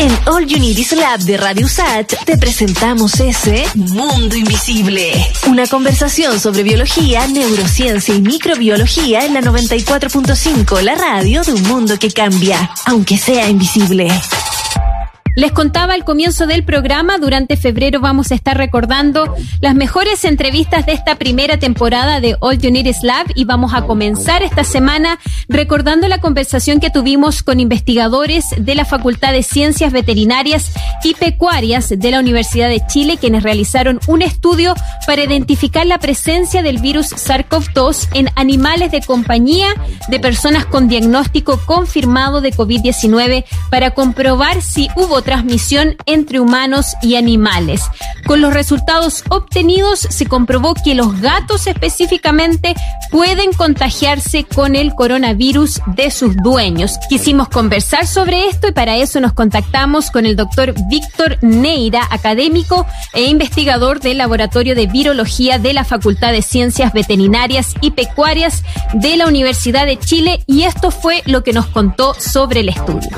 En All You Need Is Lab de Radio Sat te presentamos ese Mundo Invisible. Una conversación sobre biología, neurociencia y microbiología en la 94.5, la radio de un mundo que cambia, aunque sea invisible. Les contaba al comienzo del programa, durante febrero vamos a estar recordando las mejores entrevistas de esta primera temporada de All You Need Lab y vamos a comenzar esta semana recordando la conversación que tuvimos con investigadores de la Facultad de Ciencias Veterinarias y Pecuarias de la Universidad de Chile, quienes realizaron un estudio para identificar la presencia del virus SARS-CoV-2 en animales de compañía de personas con diagnóstico confirmado de COVID-19 para comprobar si hubo transmisión entre humanos y animales. Con los resultados obtenidos se comprobó que los gatos específicamente pueden contagiarse con el coronavirus de sus dueños. Quisimos conversar sobre esto y para eso nos contactamos con el doctor Víctor Neira, académico e investigador del Laboratorio de Virología de la Facultad de Ciencias Veterinarias y Pecuarias de la Universidad de Chile y esto fue lo que nos contó sobre el estudio.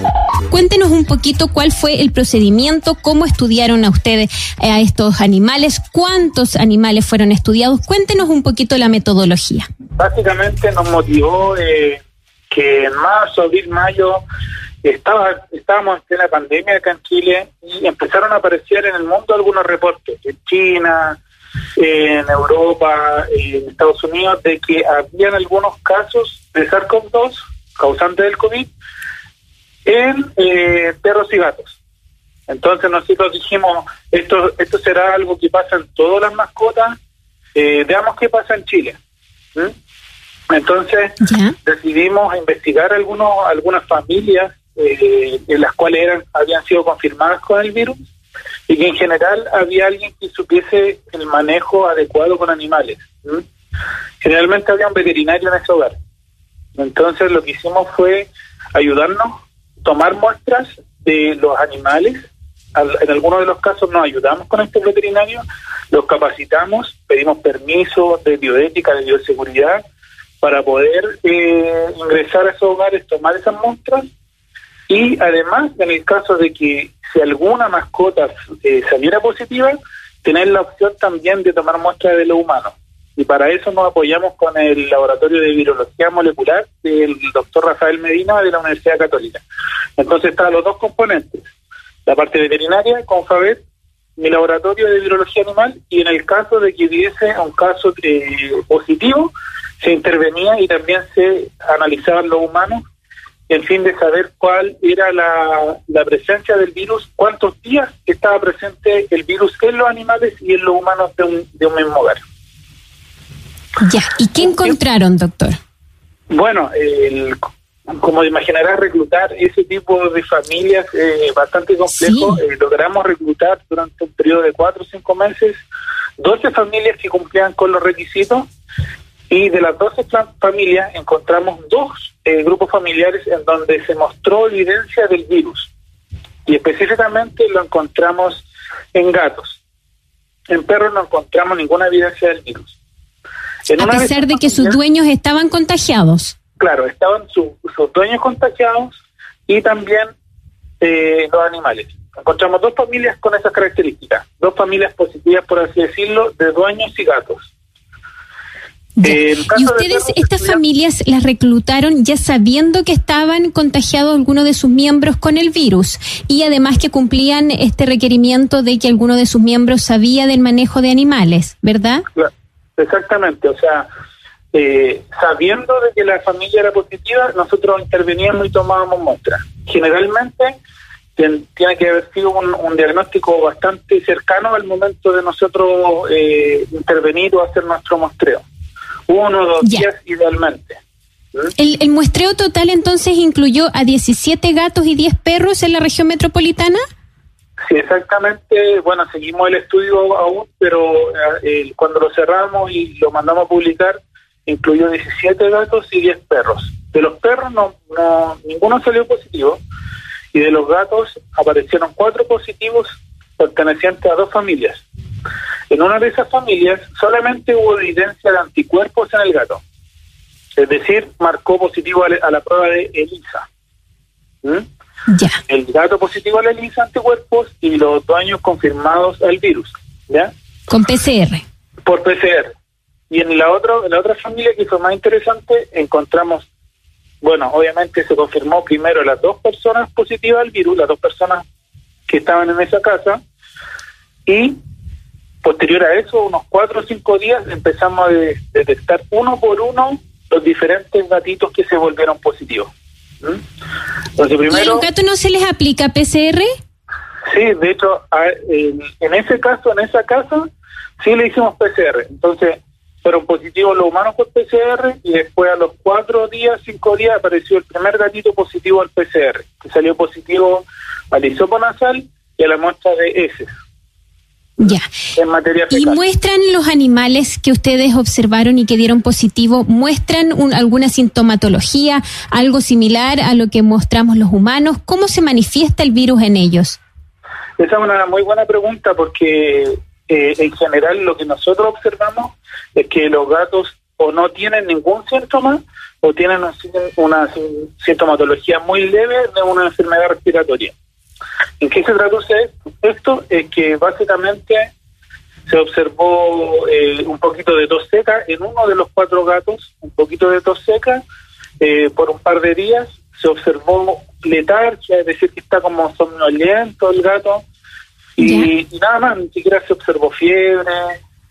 Cuéntenos un poquito cuál fue el procedimiento, cómo estudiaron a ustedes eh, a estos animales, cuántos animales fueron estudiados. Cuéntenos un poquito la metodología. Básicamente nos motivó eh, que en marzo, abril, mayo estaba, estábamos en la pandemia acá en Chile y empezaron a aparecer en el mundo algunos reportes, en China, en Europa, en Estados Unidos, de que habían algunos casos de SARS-CoV-2, causante del COVID, en eh, perros y gatos. Entonces nosotros dijimos, esto esto será algo que pasa en todas las mascotas, eh, veamos qué pasa en Chile. Entonces decidimos investigar algunos algunas familias eh, en las cuales eran habían sido confirmadas con el virus y que en general había alguien que supiese el manejo adecuado con animales. Generalmente había un veterinario en ese hogar. Entonces lo que hicimos fue ayudarnos, tomar muestras de los animales en algunos de los casos nos ayudamos con estos veterinarios, los capacitamos, pedimos permiso de bioética, de bioseguridad, para poder eh, ingresar a esos hogares, tomar esas muestras y además, en el caso de que si alguna mascota eh, saliera positiva, tener la opción también de tomar muestras de lo humano. Y para eso nos apoyamos con el Laboratorio de Virología Molecular del doctor Rafael Medina de la Universidad Católica. Entonces están los dos componentes la parte veterinaria con FABET, mi laboratorio de virología animal, y en el caso de que hubiese un caso eh, positivo, se intervenía y también se analizaban los humanos en fin de saber cuál era la, presencia del virus, cuántos días estaba presente el virus en los animales y en los humanos de un, de un mismo hogar. Ya, ¿y qué encontraron, doctor? Bueno, el, como imaginarás, reclutar ese tipo de familias es bastante complejo. Eh, logramos reclutar durante un periodo de cuatro o cinco meses 12 familias que cumplían con los requisitos y de las 12 familias encontramos dos eh, grupos familiares en donde se mostró evidencia del virus y específicamente lo encontramos en gatos. En perros no encontramos ninguna evidencia del virus. A pesar de que sus dueños estaban contagiados claro, estaban sus dueños contagiados y también eh, los animales. Encontramos dos familias con esas características, dos familias positivas, por así decirlo, de dueños y gatos. Eh, ¿Y ustedes, estas familias, las reclutaron ya sabiendo que estaban contagiados algunos de sus miembros con el virus y además que cumplían este requerimiento de que alguno de sus miembros sabía del manejo de animales, ¿verdad? Exactamente, o sea, eh, sabiendo de que la familia era positiva, nosotros interveníamos y tomábamos muestras. Generalmente tiene que haber sido un, diagnóstico bastante cercano al momento de nosotros eh, intervenir o hacer nuestro muestreo. Uno o dos días idealmente. ¿Mm? El, ¿El, muestreo total entonces incluyó a 17 gatos y 10 perros en la región metropolitana? Sí, exactamente. Bueno, seguimos el estudio aún, pero eh, cuando lo cerramos y lo mandamos a publicar, incluyó 17 gatos y 10 perros. De los perros no, no ninguno salió positivo y de los gatos aparecieron cuatro positivos pertenecientes a dos familias. En una de esas familias solamente hubo evidencia de anticuerpos en el gato, es decir, marcó positivo a la prueba de ELISA. ¿Mm? El gato positivo a la ELISA anticuerpos y los dos años confirmados al virus. ¿Ya? Con PCR. Por PCR. Y en la, otra en la otra familia que fue más interesante, encontramos, bueno, obviamente se confirmó primero las dos personas positivas al virus, las dos personas que estaban en esa casa, y posterior a eso, unos cuatro o cinco días, empezamos a detectar uno por uno los diferentes gatitos que se volvieron positivos. Entonces, primero, ¿Y a los gatos no se les aplica PCR? Sí, de hecho, en ese caso, en esa casa, sí le hicimos PCR. Entonces, fueron positivos los humanos por PCR y después a los cuatro días, cinco días apareció el primer gatito positivo al PCR, que salió positivo al hisopo nasal y a la muestra de heces. Ya. En materia ¿Y muestran los animales que ustedes observaron y que dieron positivo, muestran alguna sintomatología, algo similar a lo que mostramos los humanos? ¿Cómo se manifiesta el virus en ellos? Esa es una muy buena pregunta porque eh, en general lo que nosotros observamos es que los gatos o no tienen ningún síntoma o tienen una sintomatología muy leve de una enfermedad respiratoria. ¿En qué se traduce esto? Es que básicamente se observó eh, un poquito de tos seca en uno de los cuatro gatos, un poquito de tos seca eh, por un par de días. Se observó letargia, es decir, que está como somnoliento el gato. Y, nada más, ni siquiera se observó fiebre,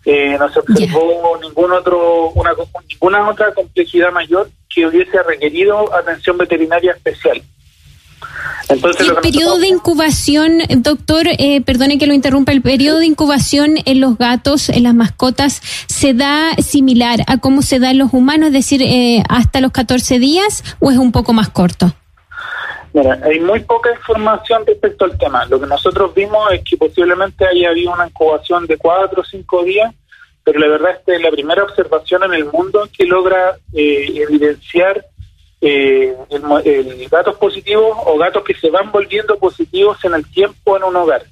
eh, no se observó ningún otro, una, ninguna otra complejidad mayor que hubiese requerido atención veterinaria especial. Entonces, el periodo de incubación, doctor, eh, perdone que lo interrumpa, el periodo de incubación en los gatos, en las mascotas, ¿se da similar a cómo se da en los humanos, es decir, eh, hasta los 14 días o es un poco más corto? Mira, hay muy poca información respecto al tema. Lo que nosotros vimos es que posiblemente haya habido una incubación de cuatro o cinco días, pero la verdad es que es la primera observación en el mundo que logra eh, evidenciar eh, gatos positivos o gatos que se van volviendo positivos en el tiempo en un hogar.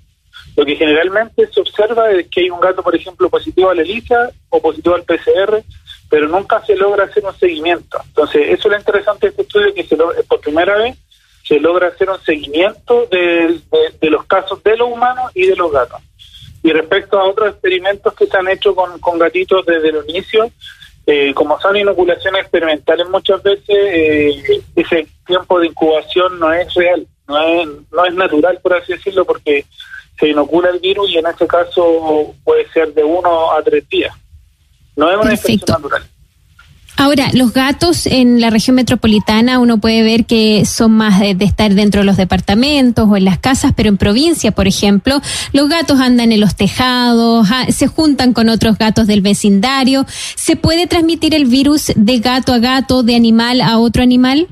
Lo que generalmente se observa es que hay un gato, por ejemplo, positivo al ELISA o positivo al PCR, pero nunca se logra hacer un seguimiento. Entonces, eso es lo interesante de este estudio, que se por primera vez se logra hacer un seguimiento de, los casos de los humanos y de los gatos. Y respecto a otros experimentos que se han hecho con, con gatitos desde el inicio, eh, como son inoculaciones experimentales muchas veces, eh, ese tiempo de incubación no es real, no es, no es natural, por así decirlo, porque se inocula el virus y en este caso puede ser de uno a tres días. No es una infección natural. Ahora, los gatos en la región metropolitana uno puede ver que son más de, estar dentro de los departamentos o en las casas, pero en provincia, por ejemplo, los gatos andan en los tejados, se juntan con otros gatos del vecindario. ¿Se puede transmitir el virus de gato a gato, de animal a otro animal?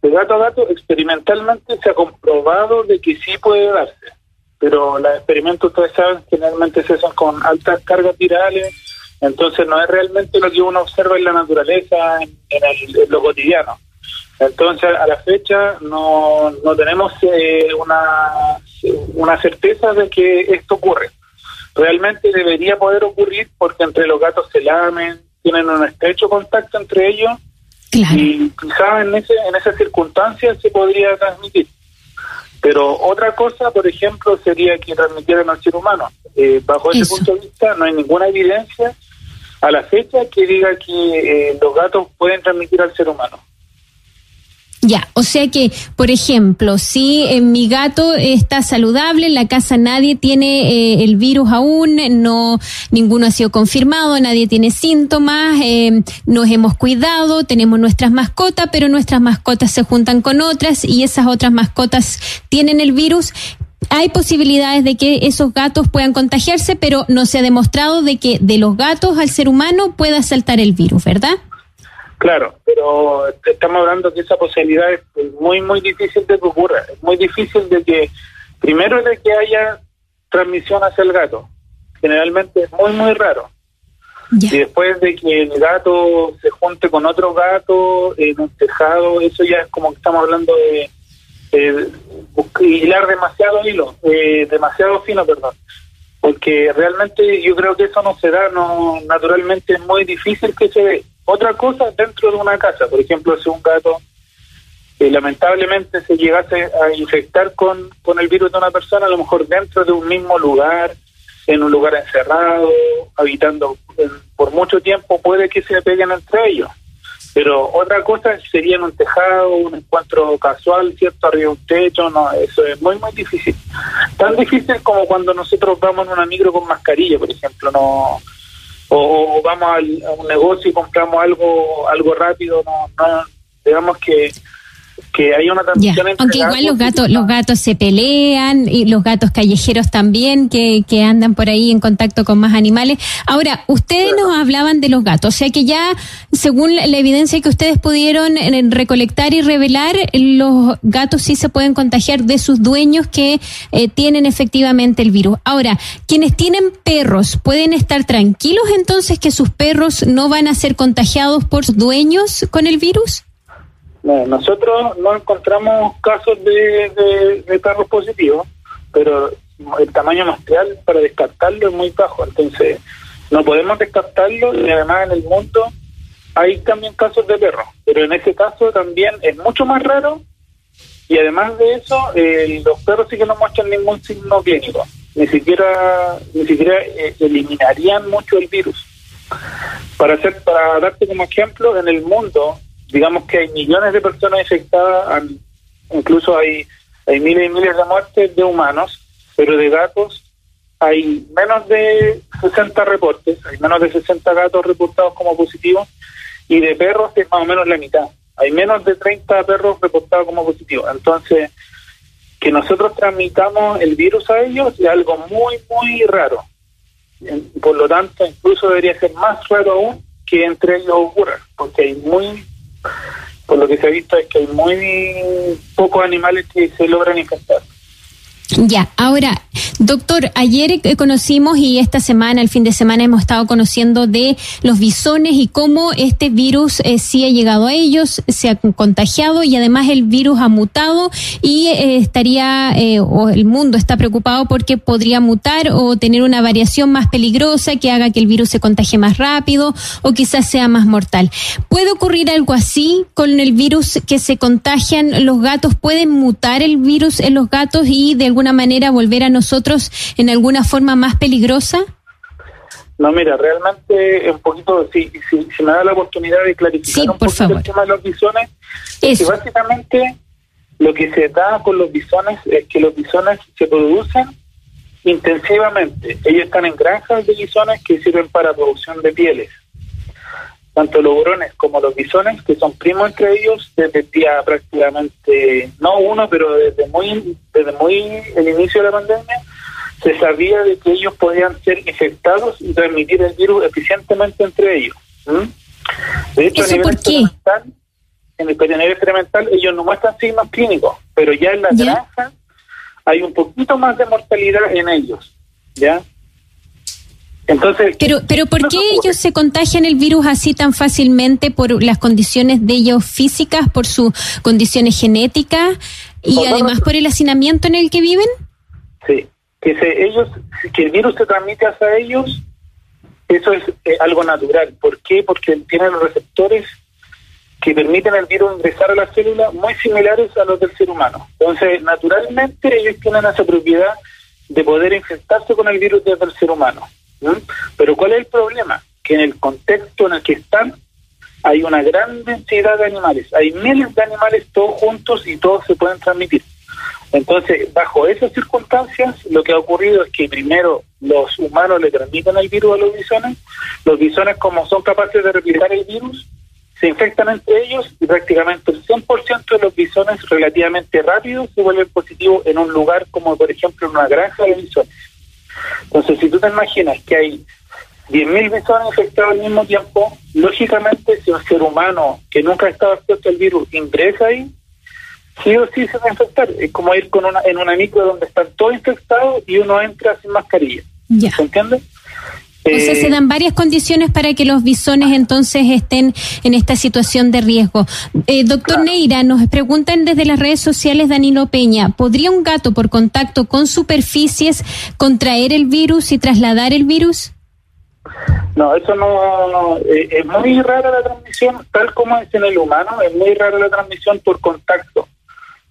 De gato a gato, experimentalmente se ha comprobado de que sí puede darse, pero los experimentos, ustedes saben, generalmente se hacen con altas cargas virales entonces no es realmente lo que uno observa en la naturaleza, en, lo cotidiano. Entonces a la fecha no, no tenemos eh, una, una certeza de que esto ocurre. Realmente debería poder ocurrir porque entre los gatos se lamen, tienen un estrecho contacto entre ellos y quizás en, ese, en esas circunstancias se podría transmitir. Pero otra cosa, por ejemplo, sería que transmitieran al ser humano. Eh, bajo ese punto de vista no hay ninguna evidencia a la fecha que diga que eh, los gatos pueden transmitir al ser humano. Ya, o sea que, por ejemplo, si eh, mi gato está saludable, en la casa nadie tiene eh, el virus aún, no ninguno ha sido confirmado, nadie tiene síntomas, nos hemos cuidado, tenemos nuestras mascotas, pero nuestras mascotas se juntan con otras y esas otras mascotas tienen el virus hay posibilidades de que esos gatos puedan contagiarse, pero no se ha demostrado de que de los gatos al ser humano pueda saltar el virus, ¿verdad? Claro, pero estamos hablando que esa posibilidad es muy, muy difícil de que ocurra. Es muy difícil de que, primero, de que haya transmisión hacia el gato. Generalmente es muy, muy raro. Y después de que el gato se junte con otro gato en un tejado, eso ya es como que estamos hablando de hilar demasiado hilo, eh, demasiado fino, perdón. Porque realmente yo creo que eso no se da, no, naturalmente es muy difícil que se dé. Otra cosa dentro de una casa, por ejemplo, si un gato eh, lamentablemente se llegase a infectar con, con el virus de una persona, a lo mejor dentro de un mismo lugar, en un lugar encerrado, habitando por mucho tiempo, puede que se peguen entre ellos. Pero otra cosa sería en un tejado, un encuentro casual, ¿cierto? Arriba de un techo, no, eso es muy, muy difícil. Tan difícil como cuando nosotros vamos en una micro con mascarilla, por ejemplo, no o, vamos a un negocio y compramos algo algo rápido, no, no digamos que que hay una transición Aunque igual los gatos, los gatos se pelean y los gatos callejeros también que, que andan por ahí en contacto con más animales. Ahora, ustedes nos hablaban de los gatos, o sea que ya, según la evidencia que ustedes pudieron eh, recolectar y revelar, los gatos sí se pueden contagiar de sus dueños que eh, tienen efectivamente el virus. Ahora, quienes tienen perros, ¿pueden estar tranquilos entonces que sus perros no van a ser contagiados por sus dueños con el virus? Nosotros no encontramos casos de, de, perros positivos, pero el tamaño material para descartarlo es muy bajo, entonces no podemos descartarlo y además en el mundo hay también casos de perros, pero en ese caso también es mucho más raro y además de eso eh, los perros sí que no muestran ningún signo clínico, ni siquiera ni siquiera eh, eliminarían mucho el virus. Para hacer para darte como ejemplo, en el mundo digamos que hay millones de personas infectadas, incluso hay, hay miles y miles de muertes de humanos, pero de gatos hay menos de 60 reportes, hay menos de 60 gatos reportados como positivos, y de perros es más o menos la mitad. Hay menos de 30 perros reportados como positivos. Entonces, que nosotros transmitamos el virus a ellos es algo muy, muy raro. Por lo tanto, incluso debería ser más raro aún que entre ellos ocurra, porque hay muy por lo que se ha visto es que hay muy pocos animales que se logran infectar. Ya, ahora, doctor, ayer conocimos y esta semana, el fin de semana, hemos estado conociendo de los bisones y cómo este virus eh, sí ha llegado a ellos, se ha contagiado y además el virus ha mutado y eh, estaría, eh, o el mundo está preocupado porque podría mutar o tener una variación más peligrosa que haga que el virus se contagie más rápido o quizás sea más mortal. ¿Puede ocurrir algo así con el virus que se contagian los gatos? ¿Pueden mutar el virus en los gatos y de alguna manera volver a nosotros en alguna forma más peligrosa? No, mira, realmente un poquito, si, si, me da la oportunidad de clarificar un poquito el tema de los bisones, es que básicamente lo que se da con los bisones es que los bisones se producen intensivamente. Ellos están en granjas de bisones que sirven para producción de pieles tanto los hurones como los bisones, que son primos entre ellos desde el día prácticamente, no uno, pero desde muy, desde muy el inicio de la pandemia, se sabía de que ellos podían ser infectados y transmitir el virus eficientemente entre ellos. De hecho, a nivel experimental, en el nivel experimental, ellos no muestran signos clínicos, pero ya en la granja hay un poquito más de mortalidad en ellos, ¿ya? Entonces, pero, pero ¿por qué ellos se contagian el virus así tan fácilmente por las condiciones de ellos físicas, por sus condiciones genéticas y además por el hacinamiento en el que viven? Sí, que se, ellos, que el virus se transmite hacia ellos, eso es eh, algo natural. ¿Por qué? Porque tienen los receptores que permiten al virus ingresar a la célula muy similares a los del ser humano. Entonces, naturalmente ellos tienen esa propiedad de poder infectarse con el virus desde el ser humano. Pero ¿cuál es el problema? Que en el contexto en el que están hay una gran densidad de animales, hay miles de animales todos juntos y todos se pueden transmitir. Entonces, bajo esas circunstancias, lo que ha ocurrido es que primero los humanos le transmiten el virus a los bisones, los bisones como son capaces de replicar el virus, se infectan entre ellos y prácticamente el 100% de los bisones relativamente rápido se vuelven positivos en un lugar como por ejemplo una granja de bisones. Entonces, si tú te imaginas que hay 10.000 bisones infectados al mismo tiempo, lógicamente si un ser humano que nunca ha estado expuesto al virus ingresa ahí, sí o sí se va a infectar. Es como ir con una, en una micro donde están todos infectados y uno entra sin mascarilla. ¿Se entiende? Entonces se dan varias condiciones para que los bisones entonces estén en esta situación de riesgo. Eh, doctor Neira, nos preguntan desde las redes sociales Danilo Peña, ¿podría un gato por contacto con superficies contraer el virus y trasladar el virus? No, eso no. Eh, es muy rara la transmisión, tal como es en el humano, es muy rara la transmisión por contacto.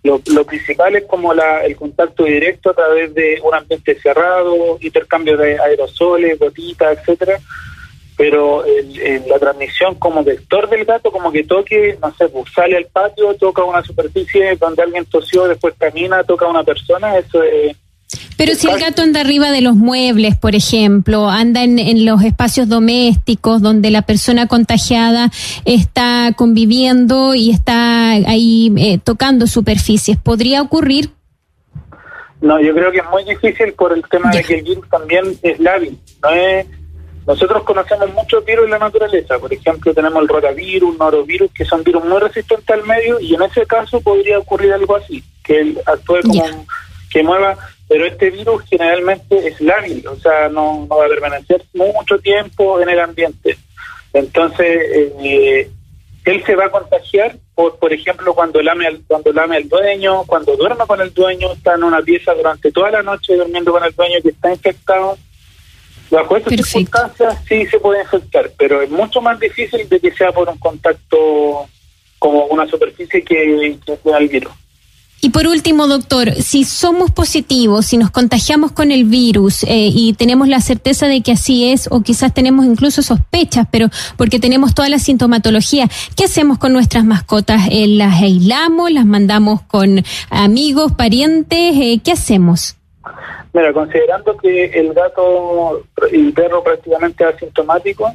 Lo, principal es como la, el contacto directo a través de un ambiente cerrado, intercambio de aerosoles, gotitas, etcétera. Pero la transmisión como vector del gato, como que toque, no sé, pues sale al patio, toca una superficie donde alguien tosió, después camina, toca a una persona, eso es pero si el gato anda arriba de los muebles, por ejemplo, anda en, los espacios domésticos donde la persona contagiada está conviviendo y está ahí eh, tocando superficies, ¿podría ocurrir? No, yo creo que es muy difícil por el tema de que el virus también es lábil. nosotros conocemos muchos virus en la naturaleza. Por ejemplo, tenemos el rotavirus, norovirus, que son virus muy resistentes al medio y en ese caso podría ocurrir algo así, que él actúe como que mueva pero este virus generalmente es lábil, o sea, no, va a permanecer mucho tiempo en el ambiente. Entonces, eh, él se va a contagiar, por, por ejemplo, cuando lame, al, cuando lame al dueño, cuando duerma con el dueño, está en una pieza durante toda la noche durmiendo con el dueño que está infectado. Bajo esas circunstancias sí se puede infectar, pero es mucho más difícil de que sea por un contacto como una superficie que, que sea el virus. Y por último, doctor, si somos positivos, si nos contagiamos con el virus eh, y tenemos la certeza de que así es, o quizás tenemos incluso sospechas, pero porque tenemos toda la sintomatología, ¿qué hacemos con nuestras mascotas? Eh, ¿Las aislamos? ¿Las mandamos con amigos, parientes? Eh, ¿Qué hacemos? Mira, considerando que el gato y el perro prácticamente es asintomático,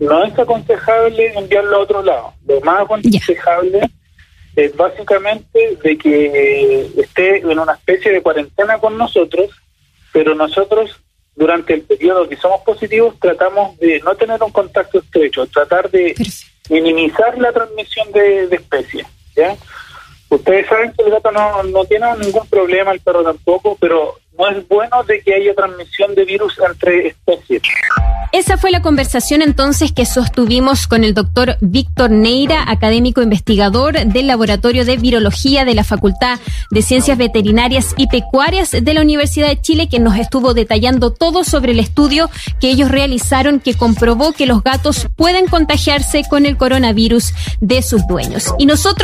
no es aconsejable enviarlo a otro lado. Lo más aconsejable es básicamente de que esté en una especie de cuarentena con nosotros, pero nosotros durante el periodo que somos positivos tratamos de no tener un contacto estrecho, tratar de minimizar la transmisión de, de especies. ¿ya? Ustedes saben que el gato no, no tiene ningún problema, el perro tampoco, pero es bueno de que haya transmisión de virus entre especies. Esa fue la conversación entonces que sostuvimos con el doctor Víctor Neira, académico investigador del Laboratorio de Virología de la Facultad de Ciencias Veterinarias y Pecuarias de la Universidad de Chile, que nos estuvo detallando todo sobre el estudio que ellos realizaron que comprobó que los gatos pueden contagiarse con el coronavirus de sus dueños. Y nosotros